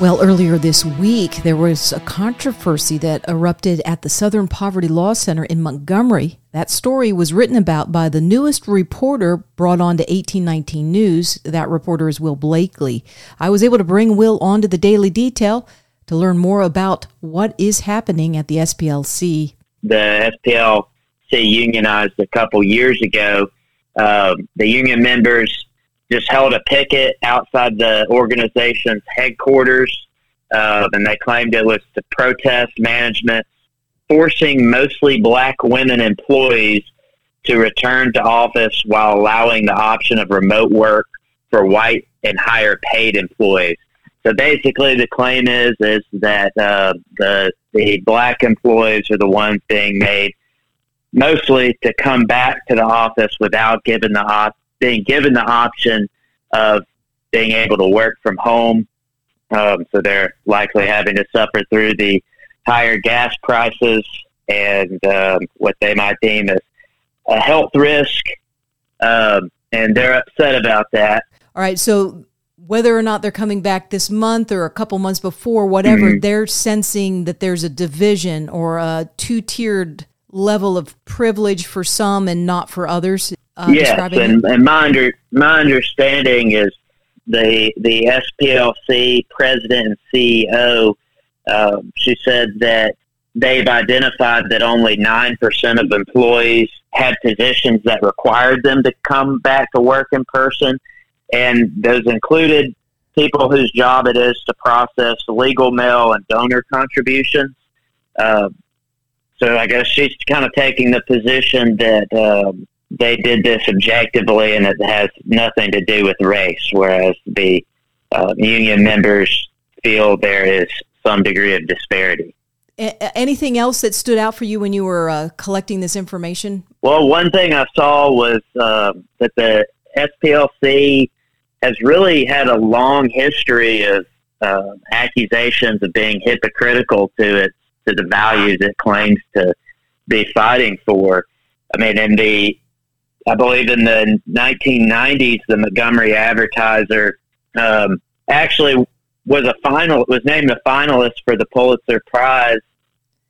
Well, earlier this week, there was a controversy that erupted at the Southern Poverty Law Center in Montgomery. That story was written about by the newest reporter brought on to 1819 News. That reporter is Will Blakely. I was able to bring Will onto the Daily Detail to learn more about what is happening at the SPLC. The SPLC unionized a couple years ago. Um, the union members just held a picket outside the organization's headquarters, uh, and they claimed it was to protest management forcing mostly black women employees to return to office while allowing the option of remote work for white and higher paid employees. So basically, the claim is is that uh, the the black employees are the ones being made mostly to come back to the office without given the op- being given the option of being able to work from home. Um, so they're likely having to suffer through the higher gas prices and um, what they might deem as a health risk. Um, and they're upset about that. All right. So whether or not they're coming back this month or a couple months before, whatever, mm-hmm. they're sensing that there's a division or a two tiered level of privilege for some and not for others. Uh, yes, and, and, my under, my understanding is the the SPLC president and CEO. Uh, she said that they've identified that only nine percent of employees had positions that required them to come back to work in person, and those included people whose job it is to process legal mail and donor contributions. Uh, so I guess she's kind of taking the position that um, they did this objectively and it has nothing to do with race, whereas the uh, union members feel there is some degree of disparity. A- anything else that stood out for you when you were uh, collecting this information? Well, one thing I saw was uh, that the SPLC has really had a long history of uh, accusations of being hypocritical to its to the values it claims to be fighting for. I mean, in the I believe in the 1990s, the Montgomery Advertiser um, actually was a final was named a finalist for the Pulitzer Prize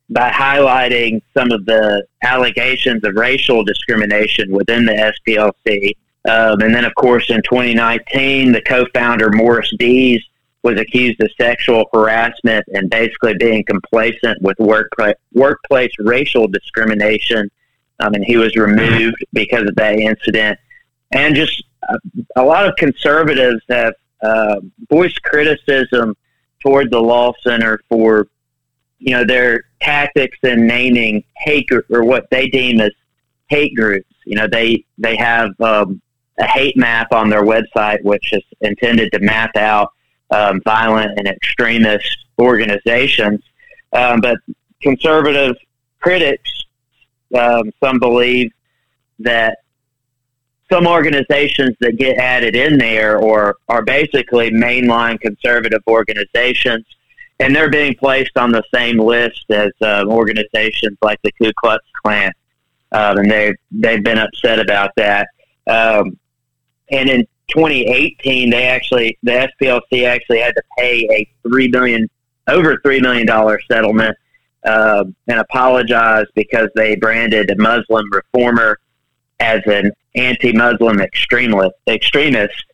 by highlighting some of the allegations of racial discrimination within the SPLC. Um, and then, of course, in 2019, the co-founder Morris Dees was accused of sexual harassment and basically being complacent with workplace workplace racial discrimination um, and he was removed because of that incident. And just uh, a lot of conservatives have uh, voiced criticism toward the law center for, you know, their tactics in naming hate or what they deem as hate groups. You know, they they have um, a hate map on their website, which is intended to map out um, violent and extremist organizations. Um, but conservative critics um, some believe that some organizations that get added in there or are basically mainline conservative organizations, and they're being placed on the same list as uh, organizations like the Ku Klux Klan, um, and they they've been upset about that. Um, and in 2018, they actually the SPLC actually had to pay a three million over three million dollar settlement uh, and apologized because they branded a Muslim reformer as an anti-Muslim extremist, extremist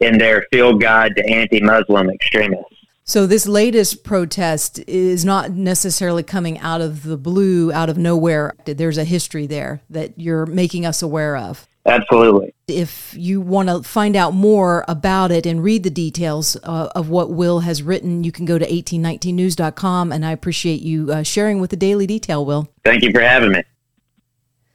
in their field guide to anti-Muslim extremists. So this latest protest is not necessarily coming out of the blue, out of nowhere. There's a history there that you're making us aware of. Absolutely. If you want to find out more about it and read the details uh, of what Will has written, you can go to 1819news.com. And I appreciate you uh, sharing with the Daily Detail, Will. Thank you for having me.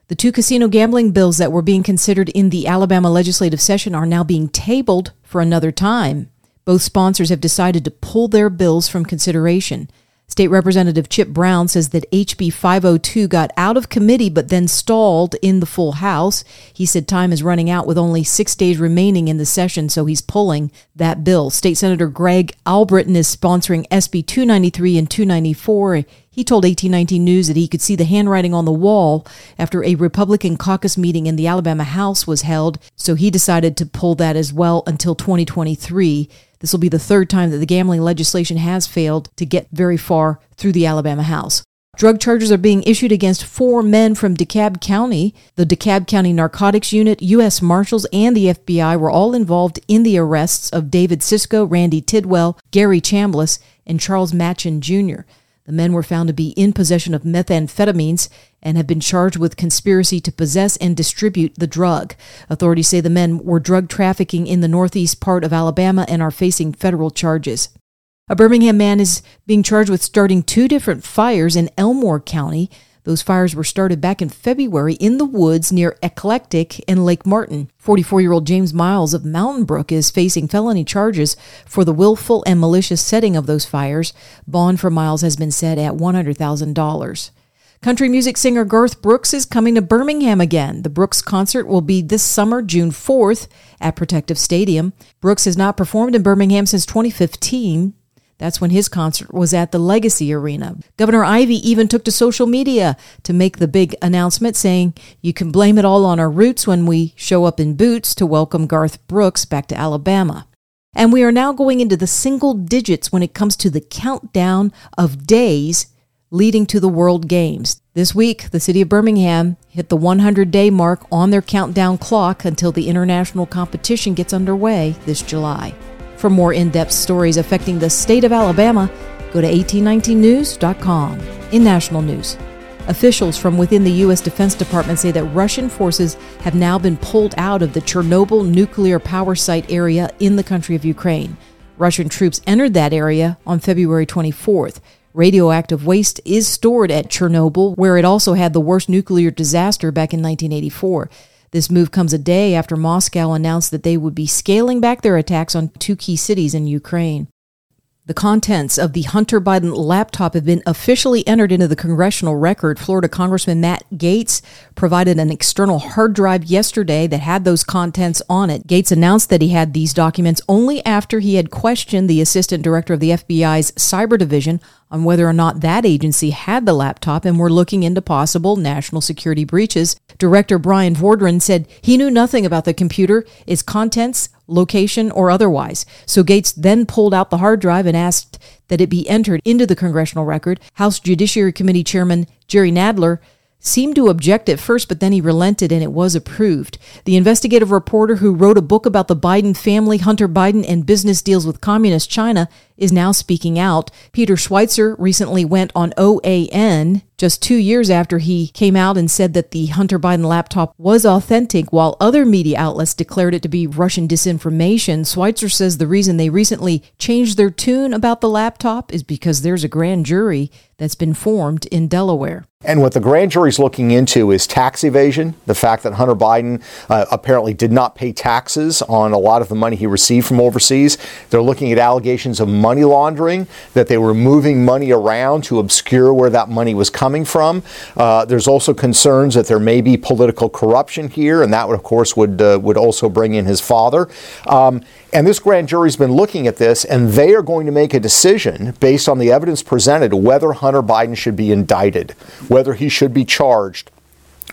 The two casino gambling bills that were being considered in the Alabama legislative session are now being tabled for another time. Both sponsors have decided to pull their bills from consideration. State Representative Chip Brown says that HB 502 got out of committee but then stalled in the full House. He said time is running out with only six days remaining in the session, so he's pulling that bill. State Senator Greg Albritton is sponsoring SB 293 and 294. He told 1819 News that he could see the handwriting on the wall after a Republican caucus meeting in the Alabama House was held, so he decided to pull that as well until 2023. This will be the third time that the gambling legislation has failed to get very far through the Alabama House. Drug charges are being issued against four men from DeKalb County. The DeKalb County Narcotics Unit, U.S. Marshals, and the FBI were all involved in the arrests of David Cisco, Randy Tidwell, Gary Chambliss, and Charles Matchin Jr. The men were found to be in possession of methamphetamines and have been charged with conspiracy to possess and distribute the drug. Authorities say the men were drug trafficking in the northeast part of Alabama and are facing federal charges. A Birmingham man is being charged with starting two different fires in Elmore County. Those fires were started back in February in the woods near Eclectic and Lake Martin. 44 year old James Miles of Mountain Brook is facing felony charges for the willful and malicious setting of those fires. Bond for Miles has been set at $100,000. Country music singer Garth Brooks is coming to Birmingham again. The Brooks concert will be this summer, June 4th, at Protective Stadium. Brooks has not performed in Birmingham since 2015. That's when his concert was at the Legacy Arena. Governor Ivey even took to social media to make the big announcement saying, You can blame it all on our roots when we show up in boots to welcome Garth Brooks back to Alabama. And we are now going into the single digits when it comes to the countdown of days leading to the World Games. This week, the city of Birmingham hit the 100 day mark on their countdown clock until the international competition gets underway this July. For more in depth stories affecting the state of Alabama, go to 1819news.com. In national news, officials from within the U.S. Defense Department say that Russian forces have now been pulled out of the Chernobyl nuclear power site area in the country of Ukraine. Russian troops entered that area on February 24th. Radioactive waste is stored at Chernobyl, where it also had the worst nuclear disaster back in 1984. This move comes a day after Moscow announced that they would be scaling back their attacks on two key cities in Ukraine. The contents of the Hunter Biden laptop have been officially entered into the congressional record. Florida Congressman Matt Gaetz provided an external hard drive yesterday that had those contents on it. Gaetz announced that he had these documents only after he had questioned the assistant director of the FBI's cyber division on whether or not that agency had the laptop and were looking into possible national security breaches. Director Bryan Vorndran said he knew nothing about the computer, its contents, location, or otherwise. So Gaetz then pulled out the hard drive and asked that it be entered into the congressional record. House Judiciary Committee Chairman Jerry Nadler seemed to object at first, but then he relented and it was approved. The investigative reporter who wrote a book about the Biden family, Hunter Biden, and business deals with communist China is now speaking out. Peter Schweizer recently went on OAN just two years after he came out and said that the Hunter Biden laptop was authentic, while other media outlets declared it to be Russian disinformation. Schweizer says the reason they recently changed their tune about the laptop is because there's a grand jury that's been formed in Delaware. And what the grand jury is looking into is tax evasion, the fact that Hunter Biden uh, apparently did not pay taxes on a lot of the money he received from overseas. They're looking at allegations of money laundering, that they were moving money around to obscure where that money was coming from. Uh, there's also concerns that there may be political corruption here, and that, would, of course, would uh, would also bring in his father. Um, and this grand jury's been looking at this, and they are going to make a decision based on the evidence presented whether Hunter Biden should be indicted, whether he should be charged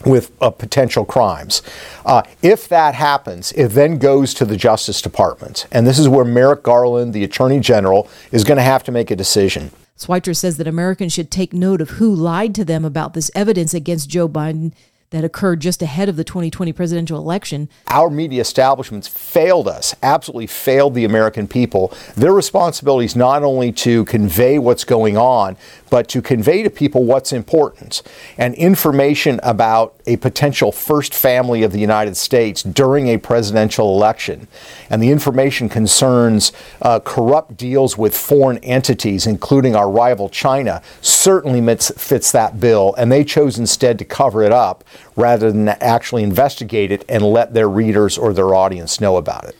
with uh, potential crimes. Uh, if that happens, it then goes to the Justice Department. And this is where Merrick Garland, the Attorney General, is going to have to make a decision. Schweizer says that Americans should take note of who lied to them about this evidence against Joe Biden that occurred just ahead of the 2020 presidential election. Our media establishments failed us, absolutely failed the American people. Their responsibility is not only to convey what's going on, but to convey to people what's important. And information about a potential first family of the United States during a presidential election. And the information concerns uh, corrupt deals with foreign entities, including our rival China, certainly fits that bill. And they chose instead to cover it up rather than actually investigate it and let their readers or their audience know about it.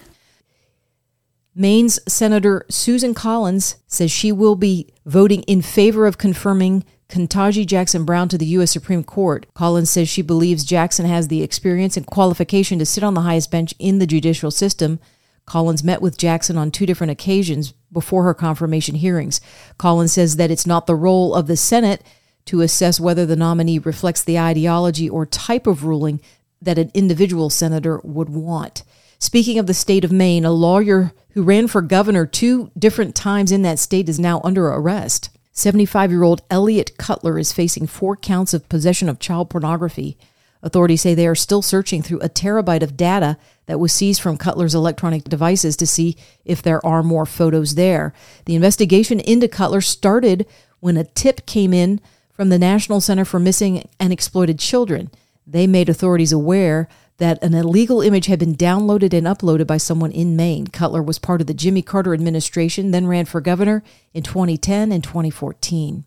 Maine's Senator Susan Collins says she will be voting in favor of confirming Ketanji Jackson Brown to the U.S. Supreme Court. Collins says she believes Jackson has the experience and qualification to sit on the highest bench in the judicial system. Collins met with Jackson on two different occasions before her confirmation hearings. Collins says that it's not the role of the Senate to assess whether the nominee reflects the ideology or type of ruling that an individual senator would want. Speaking of the state of Maine, a lawyer who ran for governor two different times in that state is now under arrest. 75 year old Eliot Cutler is facing four counts of possession of child pornography. Authorities say they are still searching through a terabyte of data that was seized from Cutler's electronic devices to see if there are more photos there. The investigation into Cutler started when a tip came in from the National Center for Missing and Exploited Children. They made authorities aware that an illegal image had been downloaded and uploaded by someone in Maine. Cutler was part of the Jimmy Carter administration, then ran for governor in 2010 and 2014.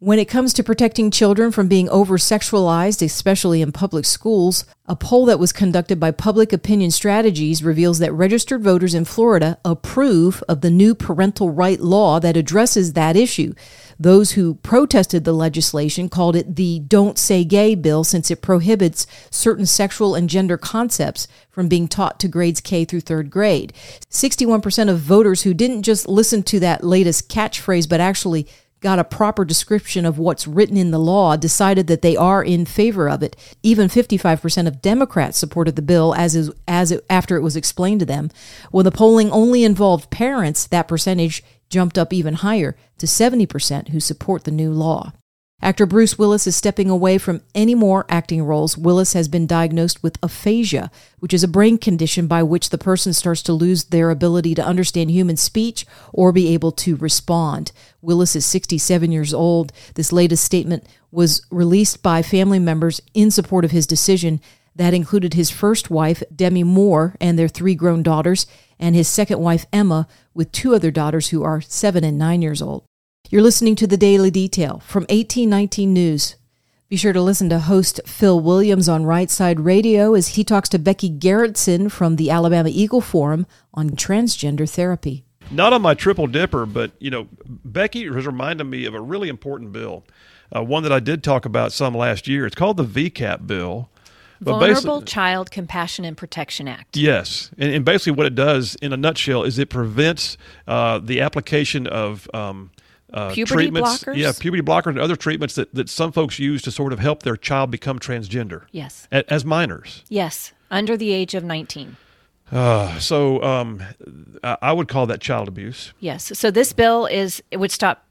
When it comes to protecting children from being over sexualized, especially in public schools, a poll that was conducted by Public Opinion Strategies reveals that registered voters in Florida approve of the new parental right law that addresses that issue. Those who protested the legislation called it the Don't Say Gay bill since it prohibits certain sexual and gender concepts from being taught to grades K through third grade. 61% of voters who didn't just listen to that latest catchphrase but actually got a proper description of what's written in the law decided that they are in favor of it. Even 55% of Democrats supported the bill as is, as it, after it was explained to them. When the polling only involved parents, that percentage jumped up even higher to 70% who support the new law. Actor Bruce Willis is stepping away from any more acting roles. Willis has been diagnosed with aphasia, which is a brain condition by which the person starts to lose their ability to understand human speech or be able to respond. Willis is 67 years old. This latest statement was released by family members in support of his decision. That included his first wife, Demi Moore, and their three grown daughters, and his second wife, Emma, with two other daughters who are seven and nine years old. You're listening to the Daily Detail from 1819 News. Be sure to listen to host Phil Williams on Right Side Radio as he talks to Becky Gerritsen from the Alabama Eagle Forum on transgender therapy. Not on my triple dipper, but you know, Becky has reminded me of a really important bill, uh, one that I did talk about some last year. It's called the VCAP bill. Vulnerable Child Compassion and Protection Act. Yes, and, and, basically what it does, in a nutshell, is it prevents uh, the application of um, uh, puberty treatments, blockers. Yeah, puberty blockers and other treatments that, that some folks use to sort of help their child become transgender. Yes. A, as minors. Yes, under the age of 19. Uh, so um, I would call that child abuse. Yes. So this bill is it would stop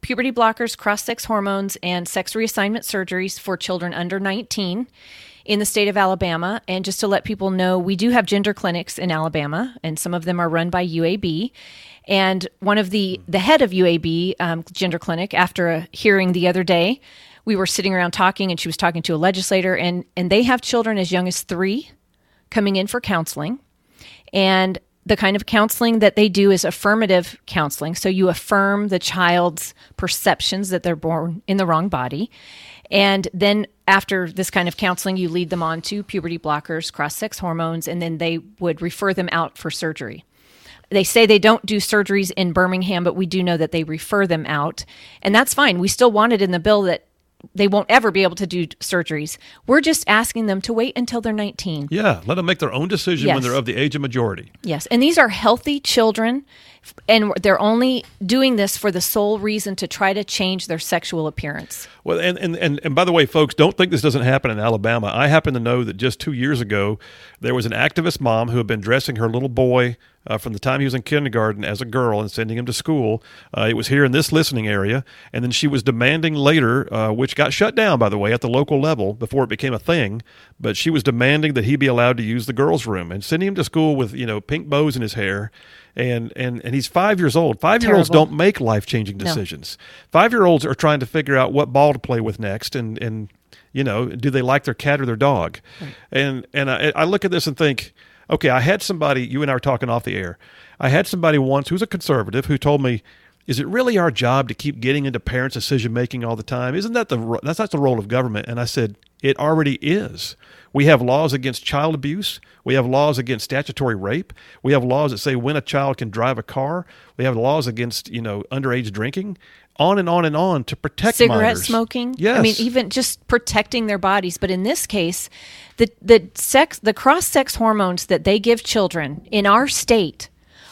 puberty blockers, cross-sex hormones, and sex reassignment surgeries for children under 19 in the state of Alabama. And just to let people know, we do have gender clinics in Alabama, and some of them are run by UAB. And one of the the head of UAB um, Gender Clinic, after a hearing the other day, we were sitting around talking, and she was talking to a legislator, and and they have children as young as three coming in for counseling, and the kind of counseling that they do is affirmative counseling. So you affirm the child's perceptions that they're born in the wrong body. And then after this kind of counseling, you lead them on to puberty blockers, cross sex hormones, and then they would refer them out for surgery. They say they don't do surgeries in Birmingham, but we do know that they refer them out. And that's fine. We still want it in the bill that they won't ever be able to do surgeries. We're just asking them to wait until they're 19. Yeah, let them make their own decision yes. when they're of the age of majority. Yes, and these are healthy children, and they're only doing this for the sole reason to try to change their sexual appearance. Well, and, and, and, and by the way, folks, don't think this doesn't happen in Alabama. I happen to know that just two years ago, there was an activist mom who had been dressing her little boy uh, from the time he was in kindergarten as a girl and sending him to school. Uh, it was here in this listening area. And then she was demanding later, uh, which got shut down, by the way, at the local level before it became a thing, but she was demanding that he be allowed to use the girls' room and sending him to school with, you know, pink bows in his hair. And, and, and he's five years old. Five year olds don't make life changing decisions. No. Five year olds are trying to figure out what ball to play with next and, and you know, do they like their cat or their dog? Right. And, and I, I look at this and think, Okay, I had somebody, you and I were talking off the air. I had somebody once who's a conservative who told me, is it really our job to keep getting into parents' decision making all the time? Isn't that the that's not the role of government? And I said, it already is. We have laws against child abuse. We have laws against statutory rape. We have laws that say when a child can drive a car. We have laws against, you know, underage drinking. On and on and on to protect cigarette minors. smoking. Yes. I mean, even just protecting their bodies. But in this case, the the sex the cross sex hormones that they give children in our state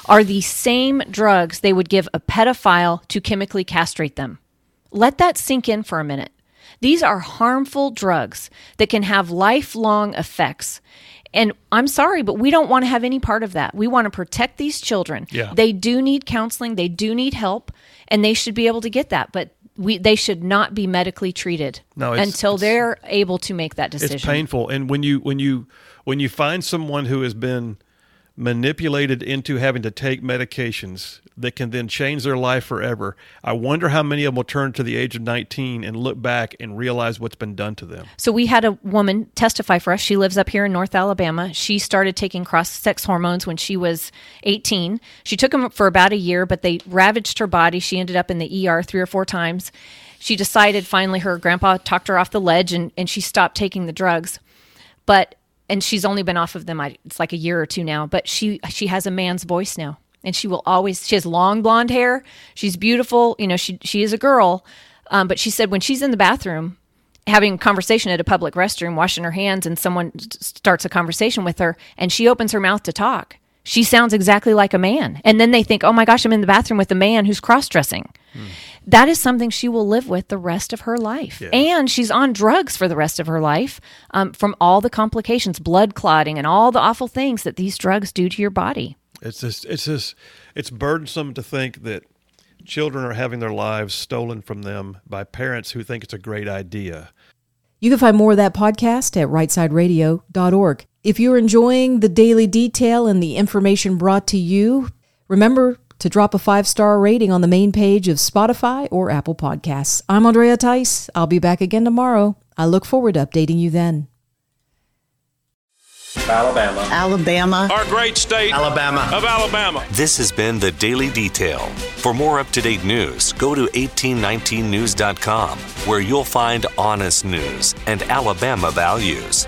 are the same drugs they would give a pedophile to chemically castrate them. Let that sink in for a minute. These are harmful drugs that can have lifelong effects. And I'm sorry, but we don't want to have any part of that. We want to protect these children. Yeah. They do need counseling, they do need help, and they should be able to get that. But we, they should not be medically treated No, it's- until it's- they're able to make that decision. it's painful and when you when you when you find someone who has been manipulated into having to take medications that can then change their life forever i wonder how many of them will turn to the age of 19 and look back and realize what's been done to them So we had a woman testify for us. She lives up here in North Alabama. She started taking cross-sex hormones when she was 18. She took them for about a year, but they ravaged her body. She ended up in the ER three or four times. She decided finally her grandpa talked her off the ledge and, and she stopped taking the drugs. But and she's only been off of them it's like a year or two now, but she she has a man's voice now. And she will always she has long blonde hair. She's beautiful, you know, she she is a girl. Um, but she said when she's in the bathroom having a conversation at a public restroom, washing her hands, and someone starts a conversation with her, and she opens her mouth to talk. She sounds exactly like a man. And then they think, oh my gosh, I'm in the bathroom with a man who's cross dressing. That is something she will live with the rest of her life. And she's on drugs for the rest of her life um, from all the complications, blood clotting, and all the awful things that these drugs do to your body. it's just it's just it's burdensome to think that children are having their lives stolen from them by parents who think it's a great idea You can find more of that podcast at rightsideradio.org. If you're enjoying the daily detail and the information brought to you, remember to drop a five star rating on the main page of Spotify or Apple Podcasts. I'm Andrea Tice. I'll be back again tomorrow. I look forward to updating you then. Alabama. Alabama. Our great state Alabama. of Alabama. This has been the Daily Detail. For more up to date news, go to 1819news.com, where you'll find honest news and Alabama values.